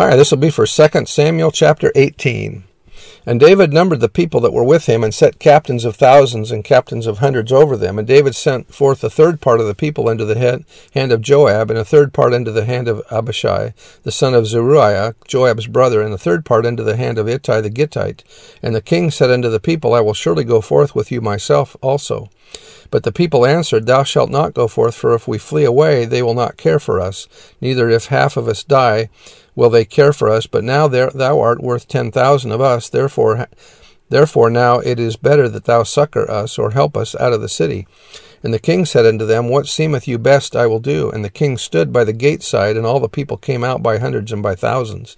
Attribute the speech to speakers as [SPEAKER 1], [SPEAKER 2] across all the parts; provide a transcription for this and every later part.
[SPEAKER 1] All right, this will be for 2 Samuel chapter 18. And David numbered the people that were with him, and set captains of thousands and captains of hundreds over them. And David sent forth a third part of the people into the hand of Joab, and a third part into the hand of Abishai, the son of Zeruiah, Joab's brother, and a third part into the hand of Ittai the Gittite. And the king said unto the people, I will surely go forth with you myself also. But the people answered, Thou shalt not go forth, for if we flee away, they will not care for us, neither if half of us die, will they care for us? But now thou art worth ten thousand of us. Therefore, therefore now it is better that thou succor us, or help us out of the city. And the king said unto them, What seemeth you best I will do. And the king stood by the gate side, and all the people came out by hundreds and by thousands.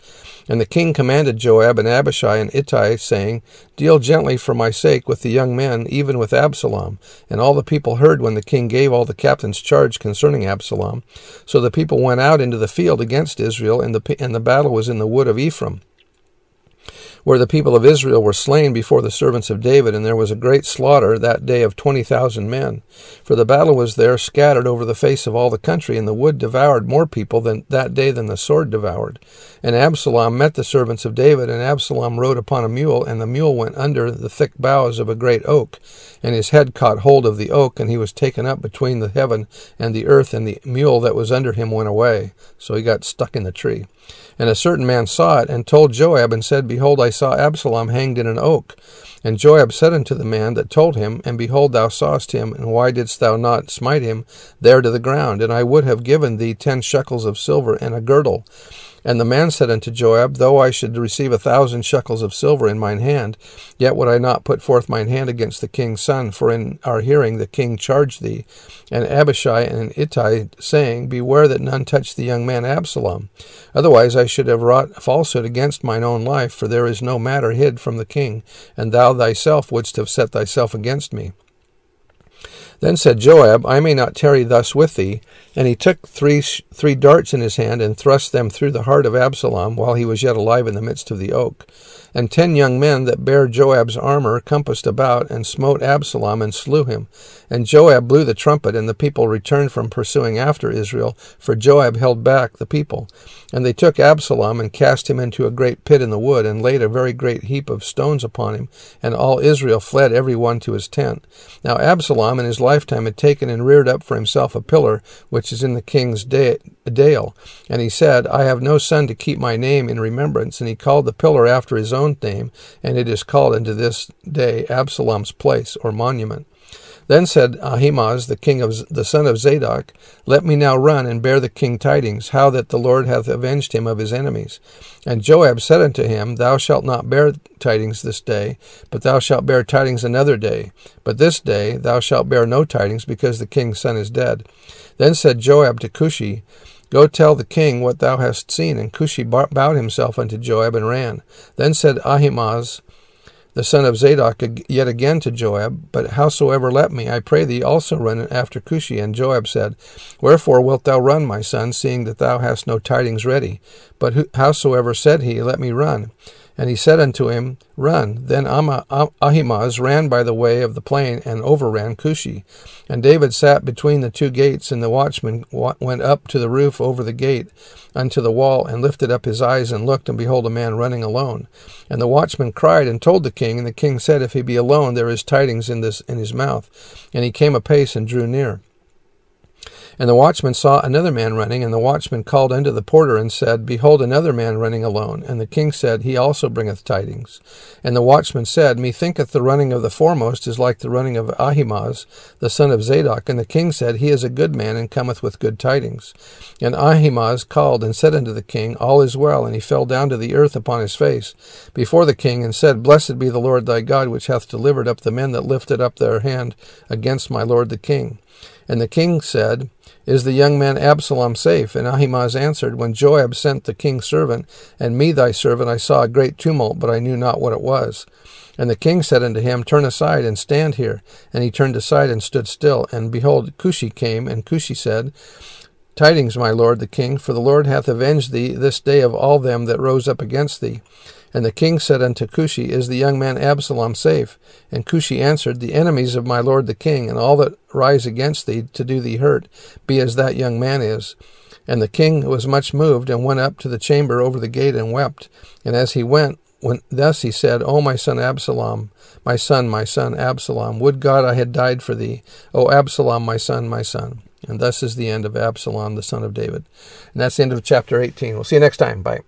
[SPEAKER 1] And the king commanded Joab and Abishai and Ittai, saying, Deal gently for my sake with the young men, even with Absalom. And all the people heard when the king gave all the captains charge concerning Absalom. So the people went out into the field against Israel, and the, and the battle was in the wood of Ephraim where the people of Israel were slain before the servants of David, and there was a great slaughter that day of twenty thousand men. For the battle was there scattered over the face of all the country, and the wood devoured more people than that day than the sword devoured. And Absalom met the servants of David, and Absalom rode upon a mule, and the mule went under the thick boughs of a great oak, and his head caught hold of the oak, and he was taken up between the heaven and the earth, and the mule that was under him went away. So he got stuck in the tree. And a certain man saw it, and told Joab, and said, Behold, I saw Absalom hanged in an oak. And Joab said unto the man that told him, And behold, thou sawest him, and why didst thou not smite him there to the ground? And I would have given thee ten shekels of silver and a girdle. And the man said unto Joab, Though I should receive a thousand shekels of silver in mine hand, yet would I not put forth mine hand against the king's son, for in our hearing the king charged thee. And Abishai and Ittai, saying, Beware that none touch the young man Absalom. Otherwise I should have wrought falsehood against mine own life, for there is no matter hid from the king, and thou thyself wouldst have set thyself against me. Then said Joab, I may not tarry thus with thee. And he took three, three darts in his hand, and thrust them through the heart of Absalom, while he was yet alive in the midst of the oak. And ten young men that bare Joab's armor compassed about, and smote Absalom, and slew him. And Joab blew the trumpet, and the people returned from pursuing after Israel, for Joab held back the people. And they took Absalom, and cast him into a great pit in the wood, and laid a very great heap of stones upon him. And all Israel fled every one to his tent. Now Absalom in his lifetime had taken and reared up for himself a pillar, which is in the king's dale. And he said, I have no son to keep my name in remembrance. And he called the pillar after his own own name, and it is called unto this day Absalom's place or monument. Then said Ahimaaz, the king of the son of Zadok, Let me now run and bear the king tidings, how that the Lord hath avenged him of his enemies. And Joab said unto him, Thou shalt not bear tidings this day, but thou shalt bear tidings another day. But this day thou shalt bear no tidings, because the king's son is dead. Then said Joab to Cushi, Go tell the king what thou hast seen. And Cushi bowed himself unto Joab and ran. Then said Ahimaaz, the son of Zadok, yet again to Joab, But howsoever let me, I pray thee, also run after Cushi. And Joab said, Wherefore wilt thou run, my son, seeing that thou hast no tidings ready? But howsoever said he, Let me run. And he said unto him, Run. Then Ahimaaz ran by the way of the plain and overran Cushi. And David sat between the two gates, and the watchman went up to the roof over the gate unto the wall, and lifted up his eyes and looked, and behold, a man running alone. And the watchman cried and told the king, and the king said, If he be alone, there is tidings in this in his mouth. And he came apace and drew near. And the watchman saw another man running, and the watchman called unto the porter and said, Behold, another man running alone. And the king said, He also bringeth tidings. And the watchman said, Methinketh the running of the foremost is like the running of Ahimaaz, the son of Zadok. And the king said, He is a good man, and cometh with good tidings. And Ahimaaz called and said unto the king, All is well. And he fell down to the earth upon his face before the king, and said, Blessed be the Lord thy God, which hath delivered up the men that lifted up their hand against my lord the king. And the king said, Is the young man Absalom safe? And Ahimaaz answered, When Joab sent the king's servant, and me thy servant, I saw a great tumult, but I knew not what it was. And the king said unto him, Turn aside and stand here. And he turned aside and stood still. And behold, Cushi came, and Cushi said, Tidings, my lord the king, for the Lord hath avenged thee this day of all them that rose up against thee. And the king said unto Cushi, Is the young man Absalom safe? And Cushi answered, The enemies of my lord the king, and all that rise against thee to do thee hurt, be as that young man is. And the king was much moved, and went up to the chamber over the gate, and wept. And as he went, when thus he said, O my son Absalom, my son, my son Absalom, would God I had died for thee. O Absalom, my son, my son. And thus is the end of Absalom, the son of David. And that's the end of chapter 18. We'll see you next time. Bye.